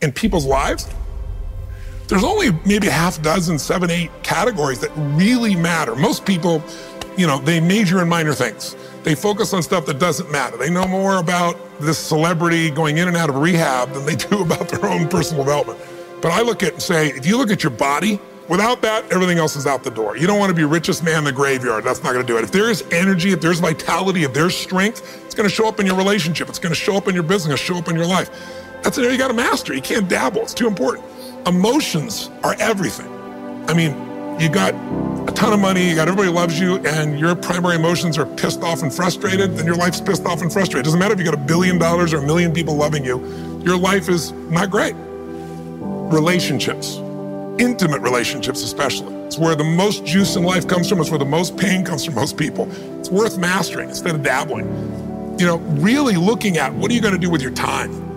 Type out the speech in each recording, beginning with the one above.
In people's lives, there's only maybe a half dozen, seven, eight categories that really matter. Most people, you know, they major in minor things. They focus on stuff that doesn't matter. They know more about this celebrity going in and out of rehab than they do about their own personal development. But I look at and say, if you look at your body, without that, everything else is out the door. You don't want to be richest man in the graveyard. That's not going to do it. If there's energy, if there's vitality, if there's strength, it's going to show up in your relationship. It's going to show up in your business, show up in your life. That's an area you got to master. You can't dabble. It's too important. Emotions are everything. I mean, you got a ton of money, you got everybody loves you, and your primary emotions are pissed off and frustrated, then your life's pissed off and frustrated. It doesn't matter if you got a billion dollars or a million people loving you, your life is not great. Relationships, intimate relationships especially. It's where the most juice in life comes from, it's where the most pain comes from most people. It's worth mastering instead of dabbling. You know, really looking at what are you going to do with your time?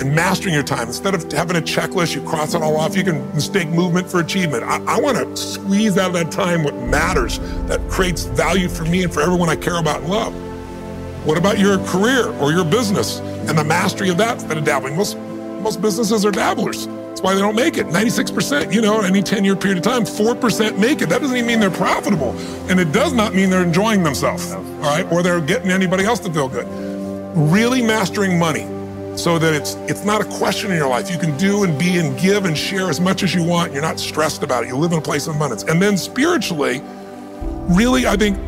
And mastering your time. Instead of having a checklist, you cross it all off. You can mistake movement for achievement. I, I want to squeeze out of that time what matters, that creates value for me and for everyone I care about and love. What about your career or your business and the mastery of that instead of dabbling? Most, most businesses are dabblers. That's why they don't make it. 96%, you know, any 10 year period of time, 4% make it. That doesn't even mean they're profitable. And it does not mean they're enjoying themselves, all right, or they're getting anybody else to feel good. Really mastering money so that it's it's not a question in your life. You can do and be and give and share as much as you want. You're not stressed about it. You live in a place of abundance. And then spiritually, really, I think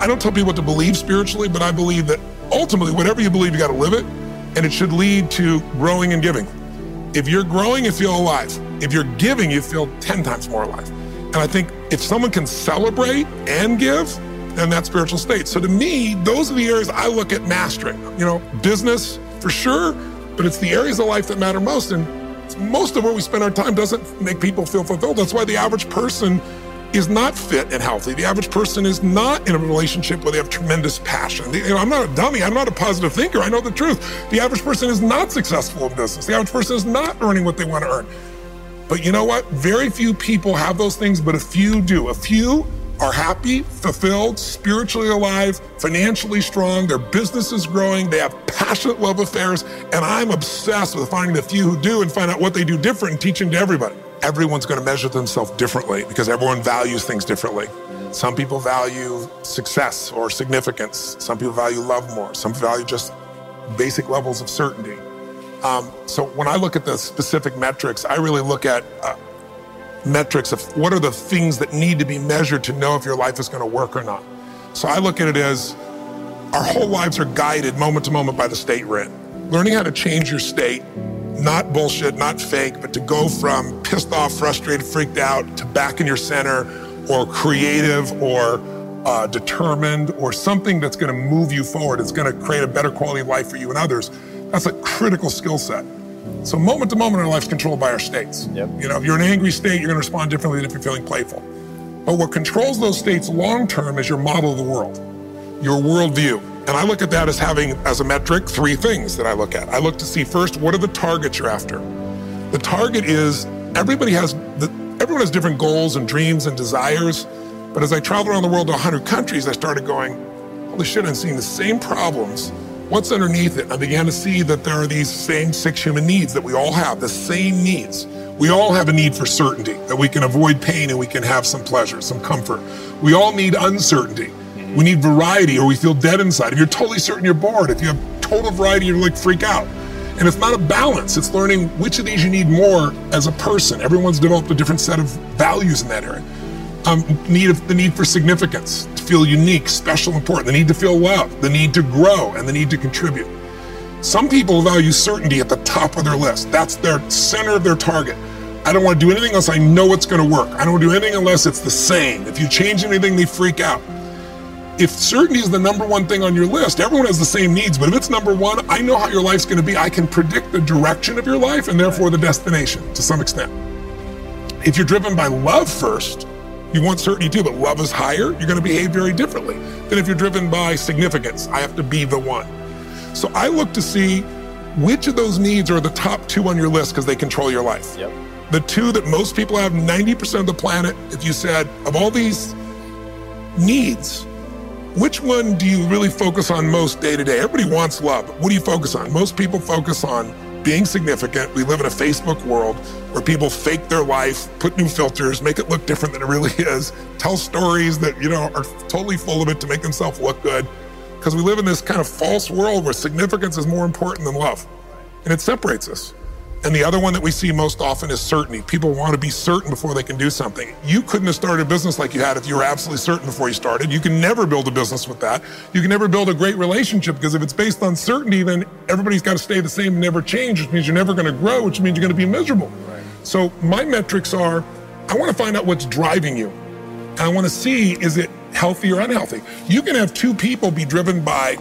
I don't tell people what to believe spiritually, but I believe that ultimately, whatever you believe, you got to live it, and it should lead to growing and giving. If you're growing, you feel alive. If you're giving, you feel 10 times more alive. And I think if someone can celebrate and give, then that spiritual state. So to me, those are the areas I look at mastering. You know, business, for sure, but it's the areas of life that matter most. And most of where we spend our time doesn't make people feel fulfilled. That's why the average person is not fit and healthy. The average person is not in a relationship where they have tremendous passion. You know, I'm not a dummy. I'm not a positive thinker. I know the truth. The average person is not successful in business. The average person is not earning what they want to earn. But you know what? Very few people have those things, but a few do. A few are happy, fulfilled, spiritually alive, financially strong, their business is growing, they have passionate love affairs, and I'm obsessed with finding the few who do and find out what they do different and teaching to everybody. Everyone's going to measure themselves differently because everyone values things differently. Some people value success or significance. Some people value love more. Some value just basic levels of certainty. Um, so when I look at the specific metrics, I really look at uh, metrics of what are the things that need to be measured to know if your life is going to work or not. So I look at it as our whole lives are guided moment to moment by the state we're. Learning how to change your state, not bullshit, not fake, but to go from pissed off, frustrated, freaked out to back in your center or creative or uh, determined or something that's going to move you forward. It's going to create a better quality of life for you and others. That's a critical skill set. So moment to moment, our life's controlled by our states. Yep. You know, if you're in an angry state, you're going to respond differently than if you're feeling playful. But what controls those states long term is your model of the world, your worldview. And I look at that as having, as a metric, three things that I look at. I look to see first, what are the targets you're after? The target is everybody has, the, everyone has different goals and dreams and desires. But as I traveled around the world to 100 countries, I started going, holy shit, I'm seeing the same problems What's underneath it? I began to see that there are these same six human needs that we all have, the same needs. We all have a need for certainty, that we can avoid pain and we can have some pleasure, some comfort. We all need uncertainty. We need variety or we feel dead inside. If you're totally certain you're bored, if you have total variety, you're like freak out. And it's not a balance, it's learning which of these you need more as a person. Everyone's developed a different set of values in that area. Um, need of, the need for significance, feel unique, special, important, the need to feel loved, the need to grow, and the need to contribute. Some people value certainty at the top of their list. That's their center of their target. I don't want to do anything unless I know it's going to work. I don't do anything unless it's the same. If you change anything, they freak out if certainty is the number one thing on your list, everyone has the same needs, but if it's number one, I know how your life's going to be. I can predict the direction of your life and therefore the destination to some extent. If you're driven by love first, you want certainty too, but love is higher, you're going to behave very differently than if you're driven by significance. I have to be the one. So I look to see which of those needs are the top two on your list because they control your life. Yep. The two that most people have, 90% of the planet, if you said, of all these needs, which one do you really focus on most day to day? Everybody wants love. What do you focus on? Most people focus on being significant. We live in a Facebook world where people fake their life, put new filters, make it look different than it really is, tell stories that, you know, are totally full of it to make themselves look good. Because we live in this kind of false world where significance is more important than love. And it separates us. And the other one that we see most often is certainty. People want to be certain before they can do something. You couldn't have started a business like you had if you were absolutely certain before you started. You can never build a business with that. You can never build a great relationship because if it's based on certainty, then everybody's got to stay the same and never change, which means you're never going to grow, which means you're going to be miserable. Right. So my metrics are I want to find out what's driving you. I want to see is it healthy or unhealthy. You can have two people be driven by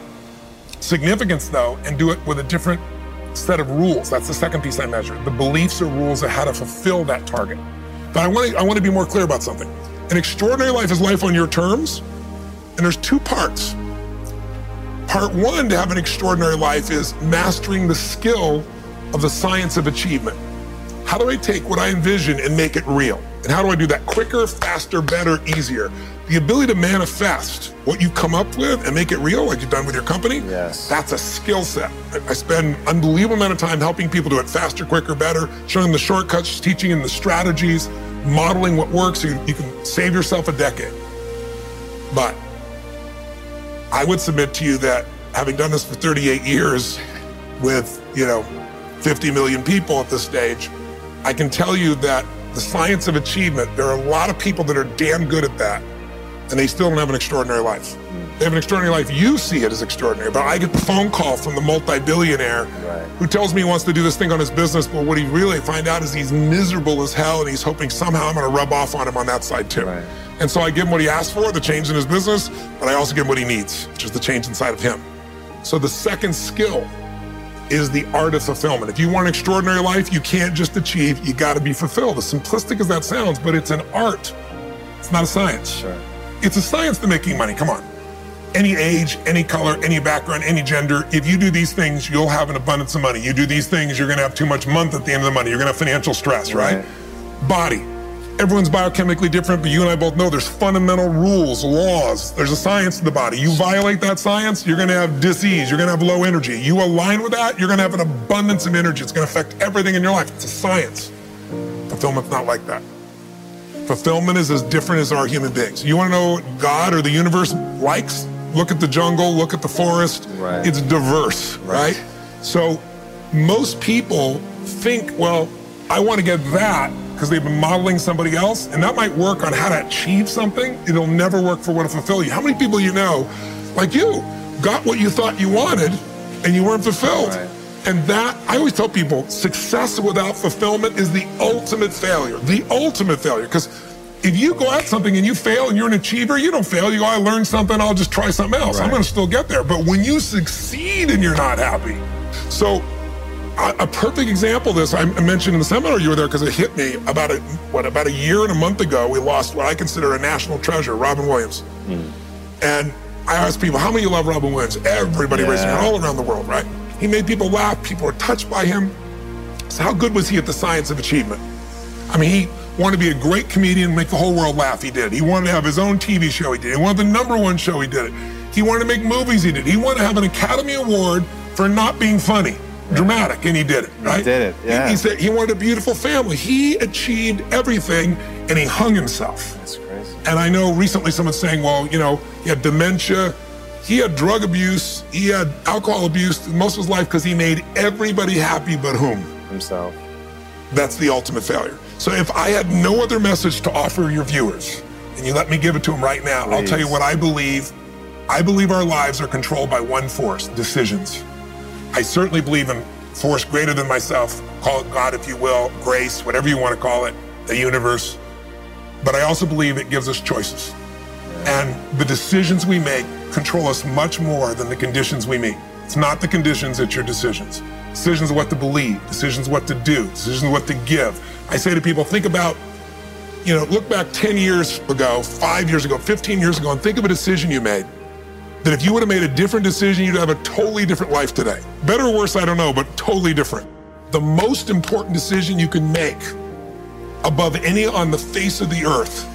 significance though and do it with a different set of rules. That's the second piece I measure. The beliefs or rules of how to fulfill that target. But I want to I want to be more clear about something. An extraordinary life is life on your terms, and there's two parts. Part one to have an extraordinary life is mastering the skill of the science of achievement. How do I take what I envision and make it real? And how do I do that quicker, faster, better, easier? The ability to manifest what you come up with and make it real, like you've done with your company, yes. that's a skill set. I spend unbelievable amount of time helping people do it faster, quicker, better, showing them the shortcuts, teaching them the strategies, modeling what works so you, you can save yourself a decade. But I would submit to you that having done this for 38 years with, you know, 50 million people at this stage, I can tell you that the science of achievement, there are a lot of people that are damn good at that, and they still don't have an extraordinary life. Mm. They have an extraordinary life. You see it as extraordinary, but I get the phone call from the multi-billionaire right. who tells me he wants to do this thing on his business, but what he really find out is he's miserable as hell, and he's hoping somehow I'm going to rub off on him on that side too. Right. And so I give him what he asked for, the change in his business, but I also give him what he needs, which is the change inside of him. So the second skill is the art of fulfillment. If you want an extraordinary life, you can't just achieve, you got to be fulfilled. As simplistic as that sounds, but it's an art. It's not a science. Sure. It's a science to making money. Come on. Any age, any color, any background, any gender, if you do these things, you'll have an abundance of money. You do these things, you're going to have too much month at the end of the money. You're going to have financial stress, right? right? Body Everyone's biochemically different, but you and I both know there's fundamental rules, laws. There's a science to the body. You violate that science, you're going to have disease. You're going to have low energy. You align with that, you're going to have an abundance of energy. It's going to affect everything in your life. It's a science. Fulfillment's not like that. Fulfillment is as different as our human beings. You want to know what God or the universe likes? Look at the jungle, look at the forest. Right. It's diverse, right? right? So most people think, well, I want to get that because they've been modeling somebody else, and that might work on how to achieve something. It'll never work for what to fulfill you. How many people you know, like you, got what you thought you wanted and you weren't fulfilled? Right. And that, I always tell people, success without fulfillment is the ultimate failure. The ultimate failure. Because if you go at something and you fail and you're an achiever, you don't fail. You go, I learned something, I'll just try something else. Right. I'm going to still get there. But when you succeed and you're not happy, so a perfect example of this I mentioned in the seminar you were there because it hit me about a what about a year and a month ago we lost what I consider a national treasure Robin Williams. Mm. and I asked people how many you love Robin Williams? Everybody yeah. raising hand all around the world right? He made people laugh people were touched by him. So how good was he at the science of achievement? I mean he wanted to be a great comedian make the whole world laugh he did. He wanted to have his own TV show he did. He wanted the number one show he did it. He wanted to make movies he did. He wanted to have an Academy Award for not being funny dramatic, and he did it. Right? He did it. Yeah. He, he, said he wanted a beautiful family. He achieved everything, and he hung himself. That's crazy. And I know recently someone's saying, well, you know, he had dementia, He had drug abuse, he had alcohol abuse most of his life because he made everybody happy but whom? Himself. That's the ultimate failure. So if I had no other message to offer your viewers, and you let me give it to them right now, Please. I'll tell you what I believe. I believe our lives are controlled by one force decisions. I certainly believe in force greater than myself, call it God if you will, grace, whatever you want to call it, the universe. But I also believe it gives us choices. And the decisions we make control us much more than the conditions we meet. It's not the conditions, it's your decisions. Decisions of what to believe, decisions of what to do, decisions of what to give. I say to people, think about, you know, look back 10 years ago, five years ago, 15 years ago, and think of a decision you made. That if you would have made a different decision, you'd have a totally different life today. Better or worse, I don't know, but totally different. The most important decision you can make above any on the face of the earth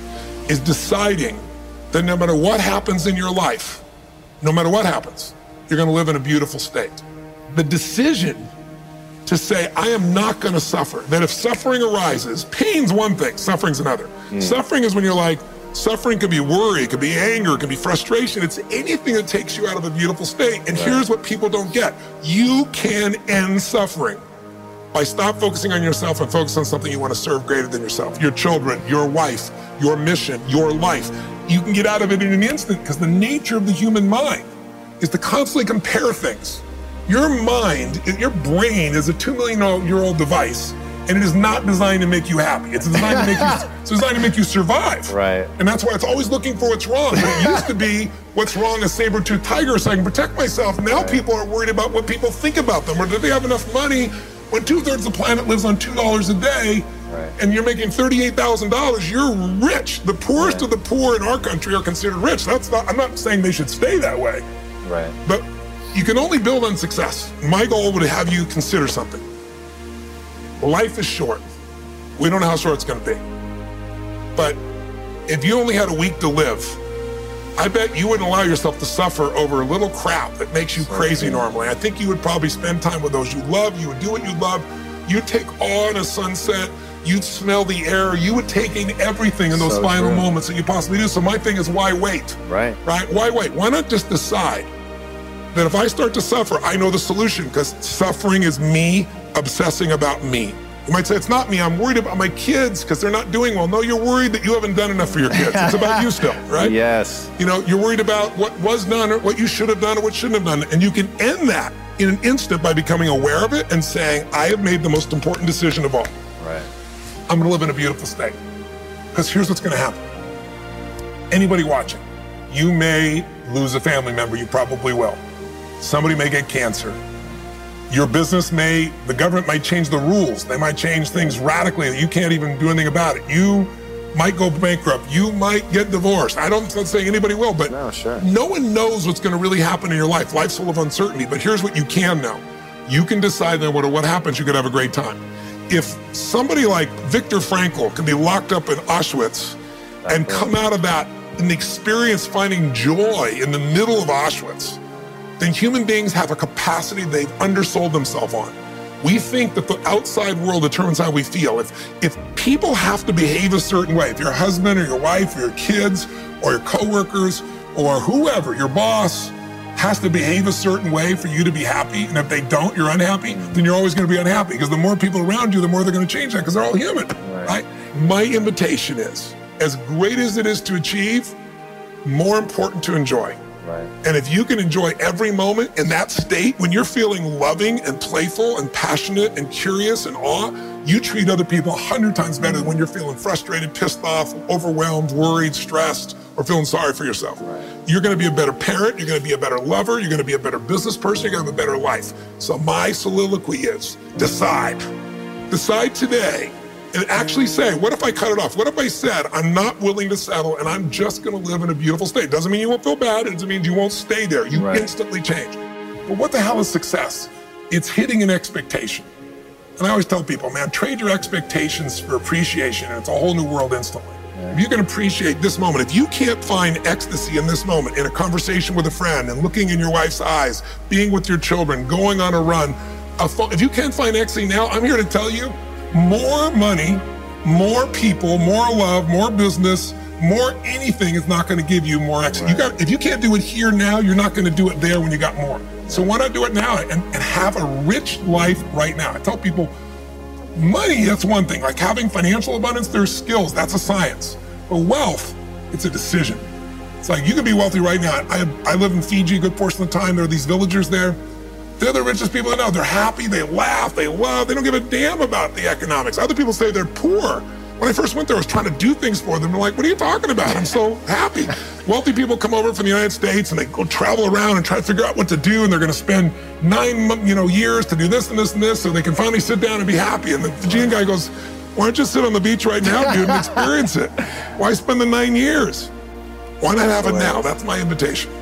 is deciding that no matter what happens in your life, no matter what happens, you're going to live in a beautiful state. The decision to say, I am not going to suffer, that if suffering arises, pain's one thing, suffering's another. Mm. Suffering is when you're like, suffering could be worry, it could be anger, it could be frustration. It's anything that takes you out of a beautiful state. And right. here's what people don't get you can end suffering by stop focusing on yourself and focus on something you want to serve greater than yourself your children, your wife, your mission, your life. You can get out of it in an instant because the nature of the human mind is to constantly compare things. Your mind, your brain is a two million year old device, and it is not designed to make you happy. It's designed to make you. It's designed to make you survive. Right. And that's why it's always looking for what's wrong. But it used to be what's wrong a saber-toothed tiger, so I can protect myself. Now right. people are worried about what people think about them, or do they have enough money? When two thirds of the planet lives on two dollars a day, Right. and you're making $38,000, you're rich. The poorest right. of the poor in our country are considered rich. That's not, I'm not saying they should stay that way. Right. But you can only build on success. My goal would have you consider something. Life is short. We don't know how short it's going to be. But if you only had a week to live, I bet you wouldn't allow yourself to suffer over a little crap that makes you crazy normally. I think you would probably spend time with those you love. You would do what you love. You'd take on a sunset. You'd smell the air. You would take in everything in those so final true. moments that you possibly do. So my thing is, why wait? Right. Right. Why wait? Why not just decide that if I start to suffer, I know the solution because suffering is me obsessing about me. You might say, it's not me, I'm worried about my kids because they're not doing well. No, you're worried that you haven't done enough for your kids. It's about you still, right? Yes. You know, you're worried about what was done or what you should have done or what shouldn't have done. And you can end that in an instant by becoming aware of it and saying, I have made the most important decision of all. Right. I'm going to live in a beautiful state. Because here's what's going to happen. Anybody watching, you may lose a family member, you probably will. Somebody may get cancer. Your business may, the government might change the rules. They might change things radically that you can't even do anything about it. You might go bankrupt. You might get divorced. I don't, I'm not saying anybody will, but no, sure. no one knows what's going to really happen in your life. Life's full of uncertainty, but here's what you can know. You can decide then what, what happens, you could have a great time. If somebody like Viktor Frankl can be locked up in Auschwitz and come out of that and experience finding joy in the middle of Auschwitz, then human beings have a capacity they've undersold themselves on. We think that the outside world determines how we feel. If, if people have to behave a certain way, if your husband or your wife or your kids or your coworkers or whoever, your boss, has to behave a certain way for you to be happy. And if they don't, you're unhappy, then you're always going to be unhappy because the more people around you, the more they're going to change that because they're all human, right. right? My invitation is as great as it is to achieve, more important to enjoy. Right. And if you can enjoy every moment in that state, when you're feeling loving and playful and passionate and curious and awe, you treat other people a hundred times better than when you're feeling frustrated, pissed off, overwhelmed, worried, stressed, or feeling sorry for yourself. Right. You're going to be a better parent. You're going to be a better lover. You're going to be a better business person. You're going to have a better life. So my soliloquy is decide. Decide today and actually say, what if I cut it off? What if I said, I'm not willing to settle and I'm just going to live in a beautiful state? Doesn't mean you won't feel bad. It doesn't mean you won't stay there. You right. instantly change. But what the hell is success? It's hitting an expectation. And I always tell people, man, trade your expectations for appreciation, and it's a whole new world instantly. Yeah. If you can appreciate this moment, if you can't find ecstasy in this moment, in a conversation with a friend, and looking in your wife's eyes, being with your children, going on a run, a fo- if you can't find ecstasy now, I'm here to tell you more money, more people, more love, more business, more anything is not going to give you more extra. Right. You got if you can't do it here now, you're not going to do it there when you got more. So why not do it now and, and have a rich life right now? I tell people, money, that's one thing. Like having financial abundance, there's skills, that's a science. But wealth, it's a decision. It's like you can be wealthy right now. I, I live in Fiji a good portion of the time. There are these villagers there. They're the richest people I know. They're happy, they laugh, they love, they don't give a damn about the economics. Other people say they're poor. When I first went there, I was trying to do things for them. They're like, what are you talking about? I'm so happy. Wealthy people come over from the United States and they go travel around and try to figure out what to do. And they're going to spend nine you know, years to do this and this and this so they can finally sit down and be happy. And the Fijian guy goes, why don't you sit on the beach right now, dude, and experience it? Why spend the nine years? Why not have it now? That's my invitation.